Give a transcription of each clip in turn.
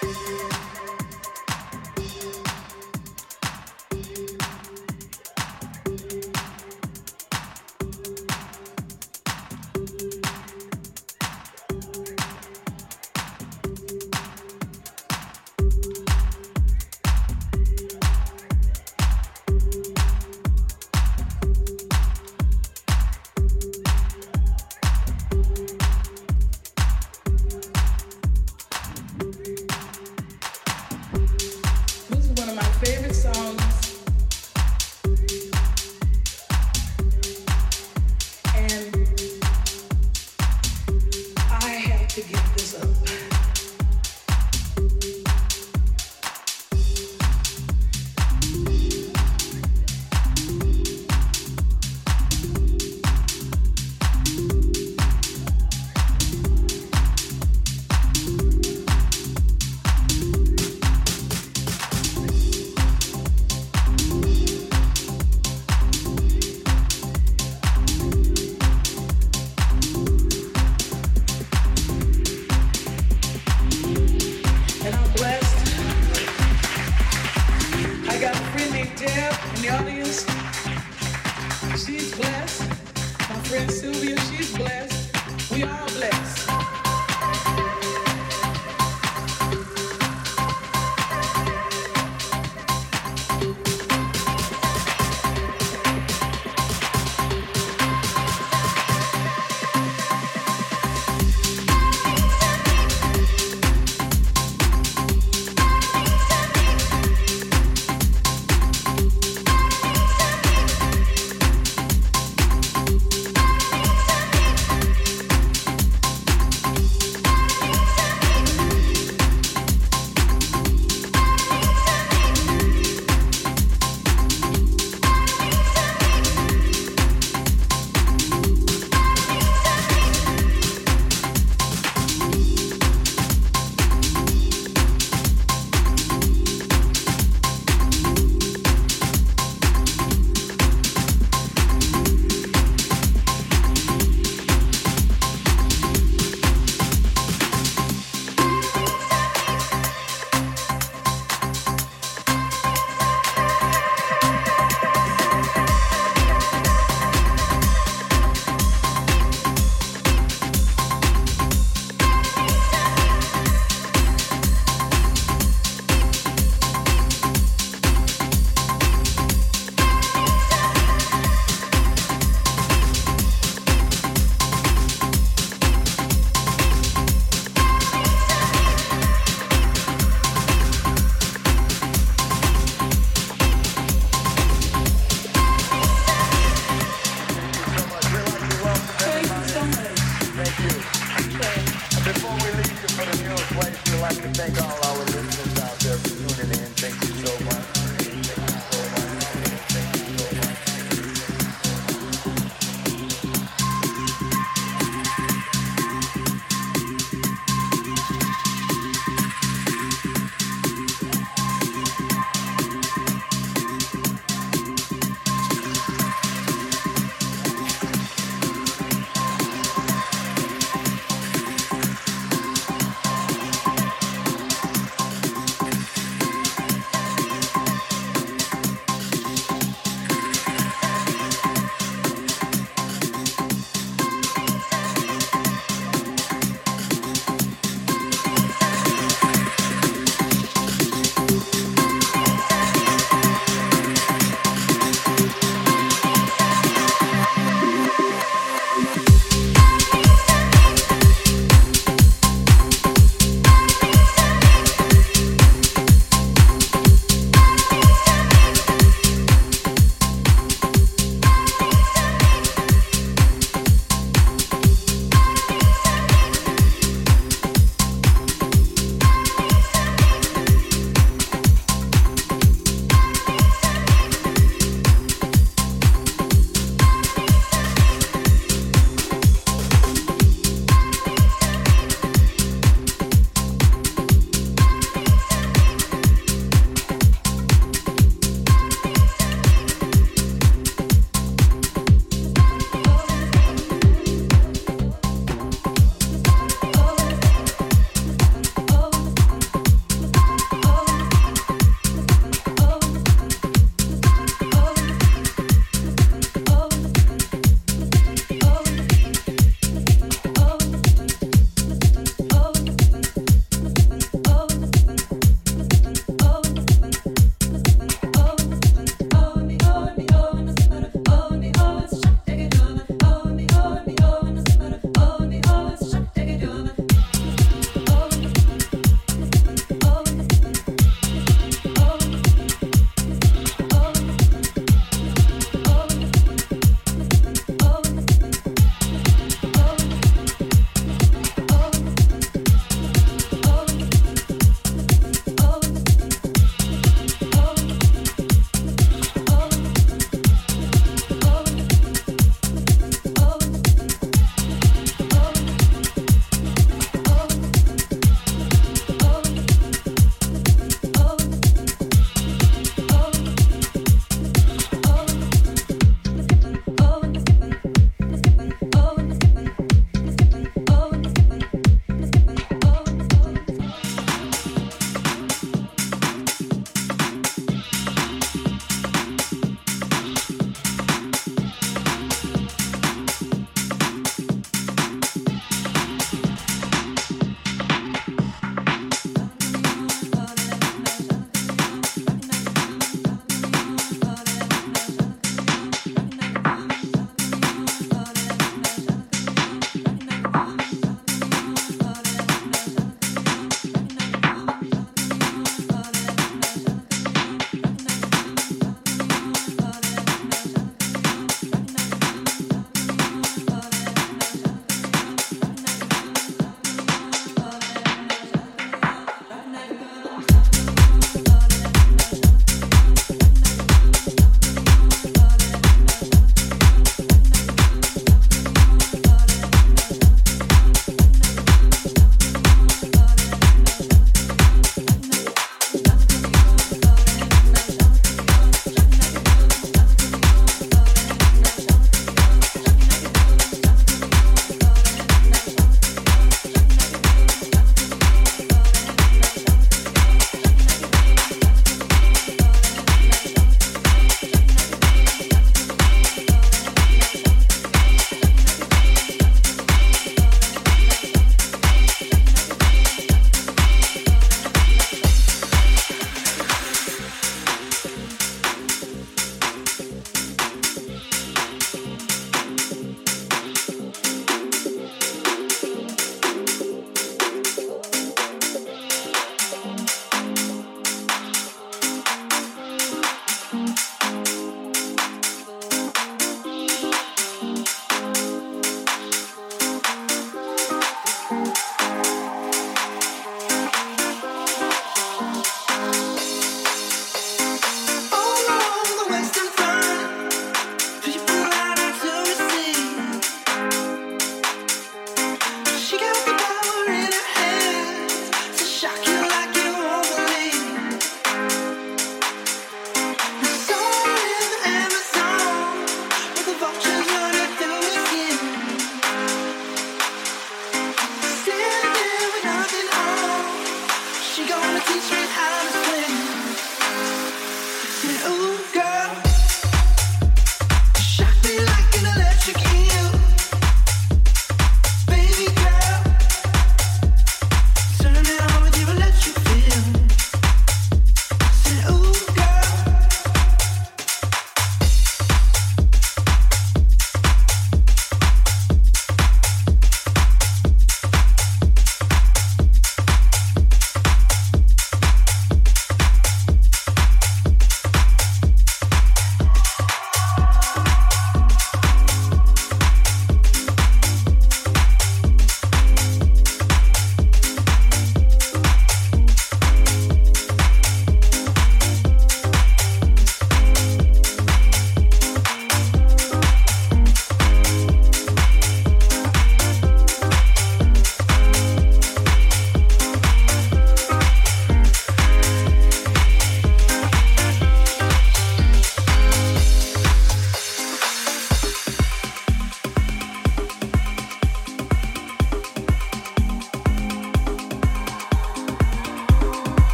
Bye.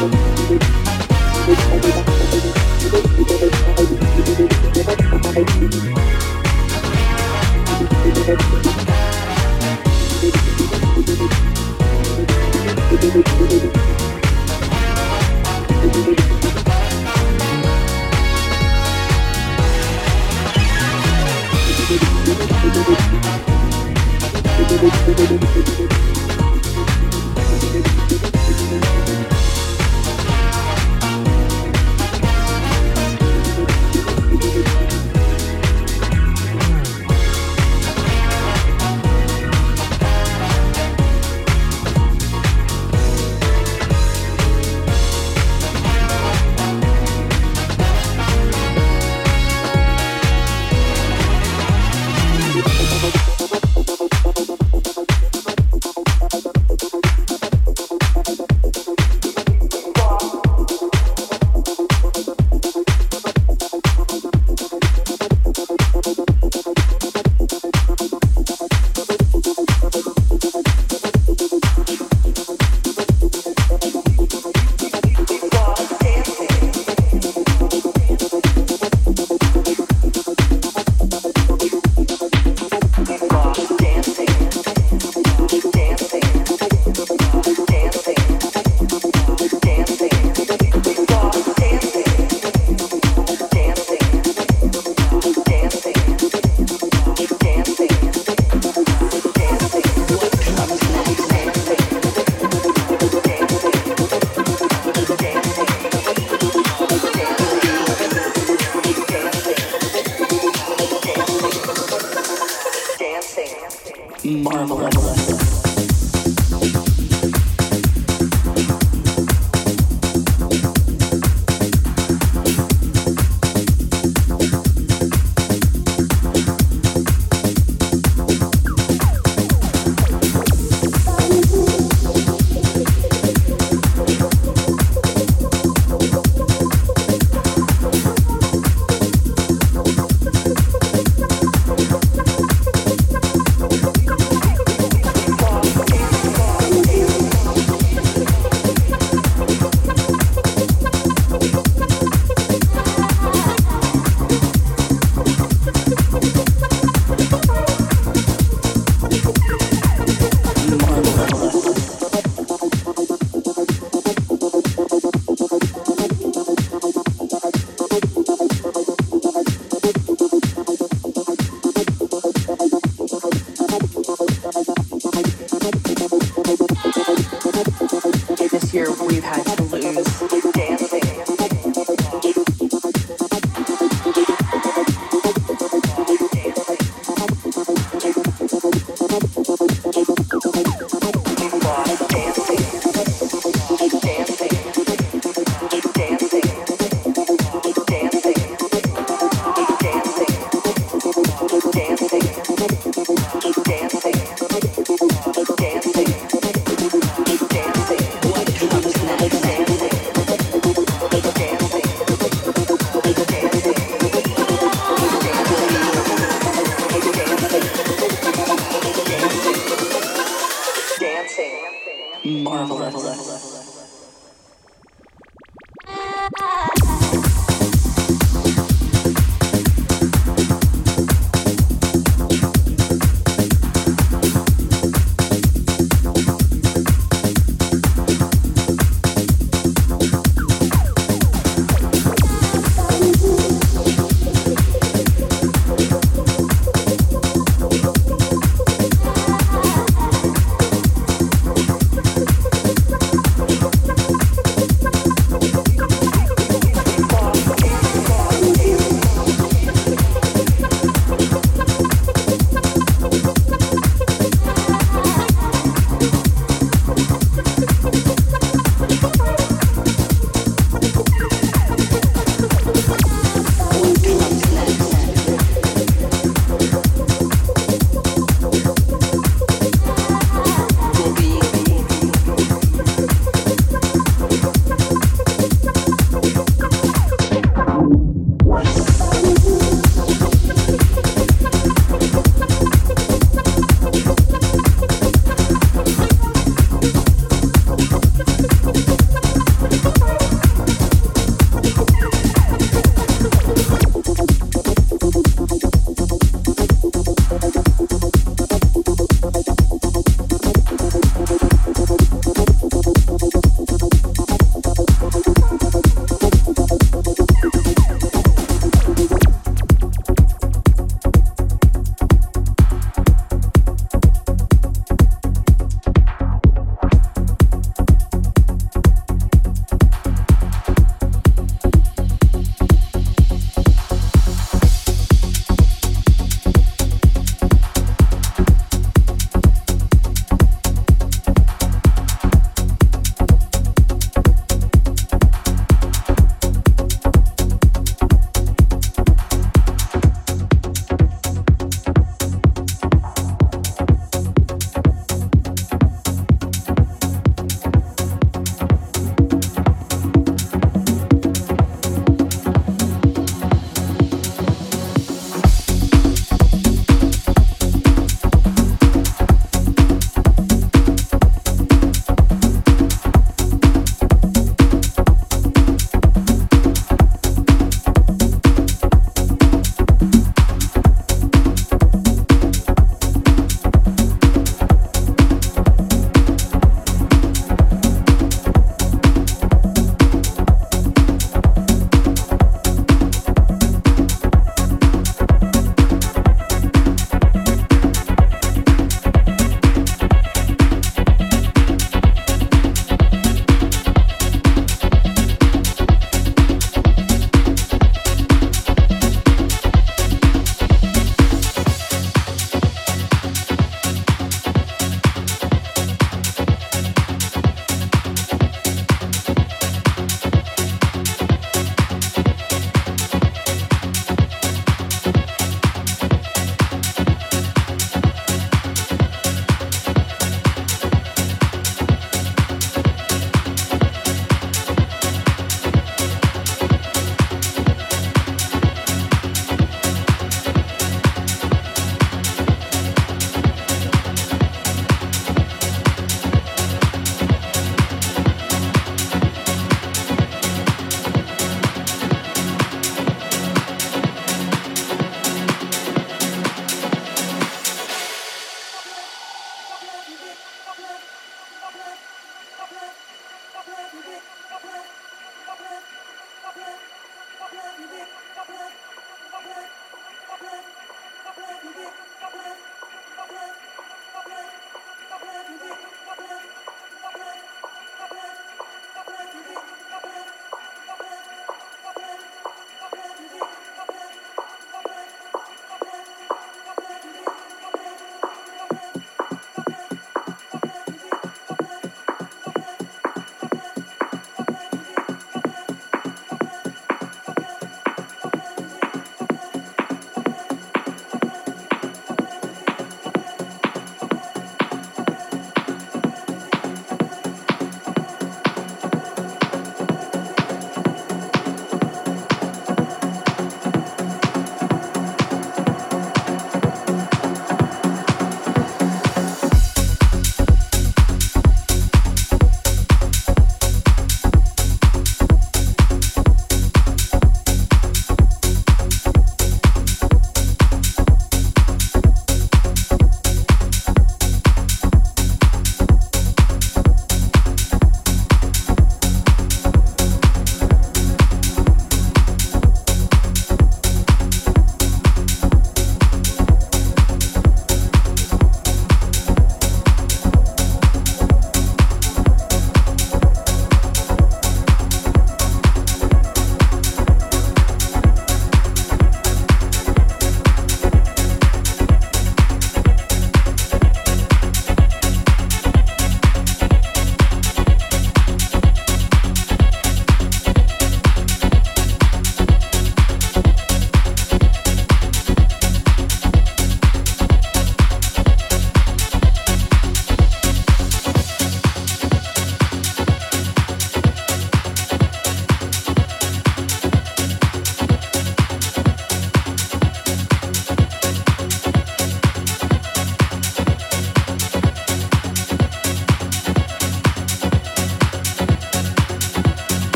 Thank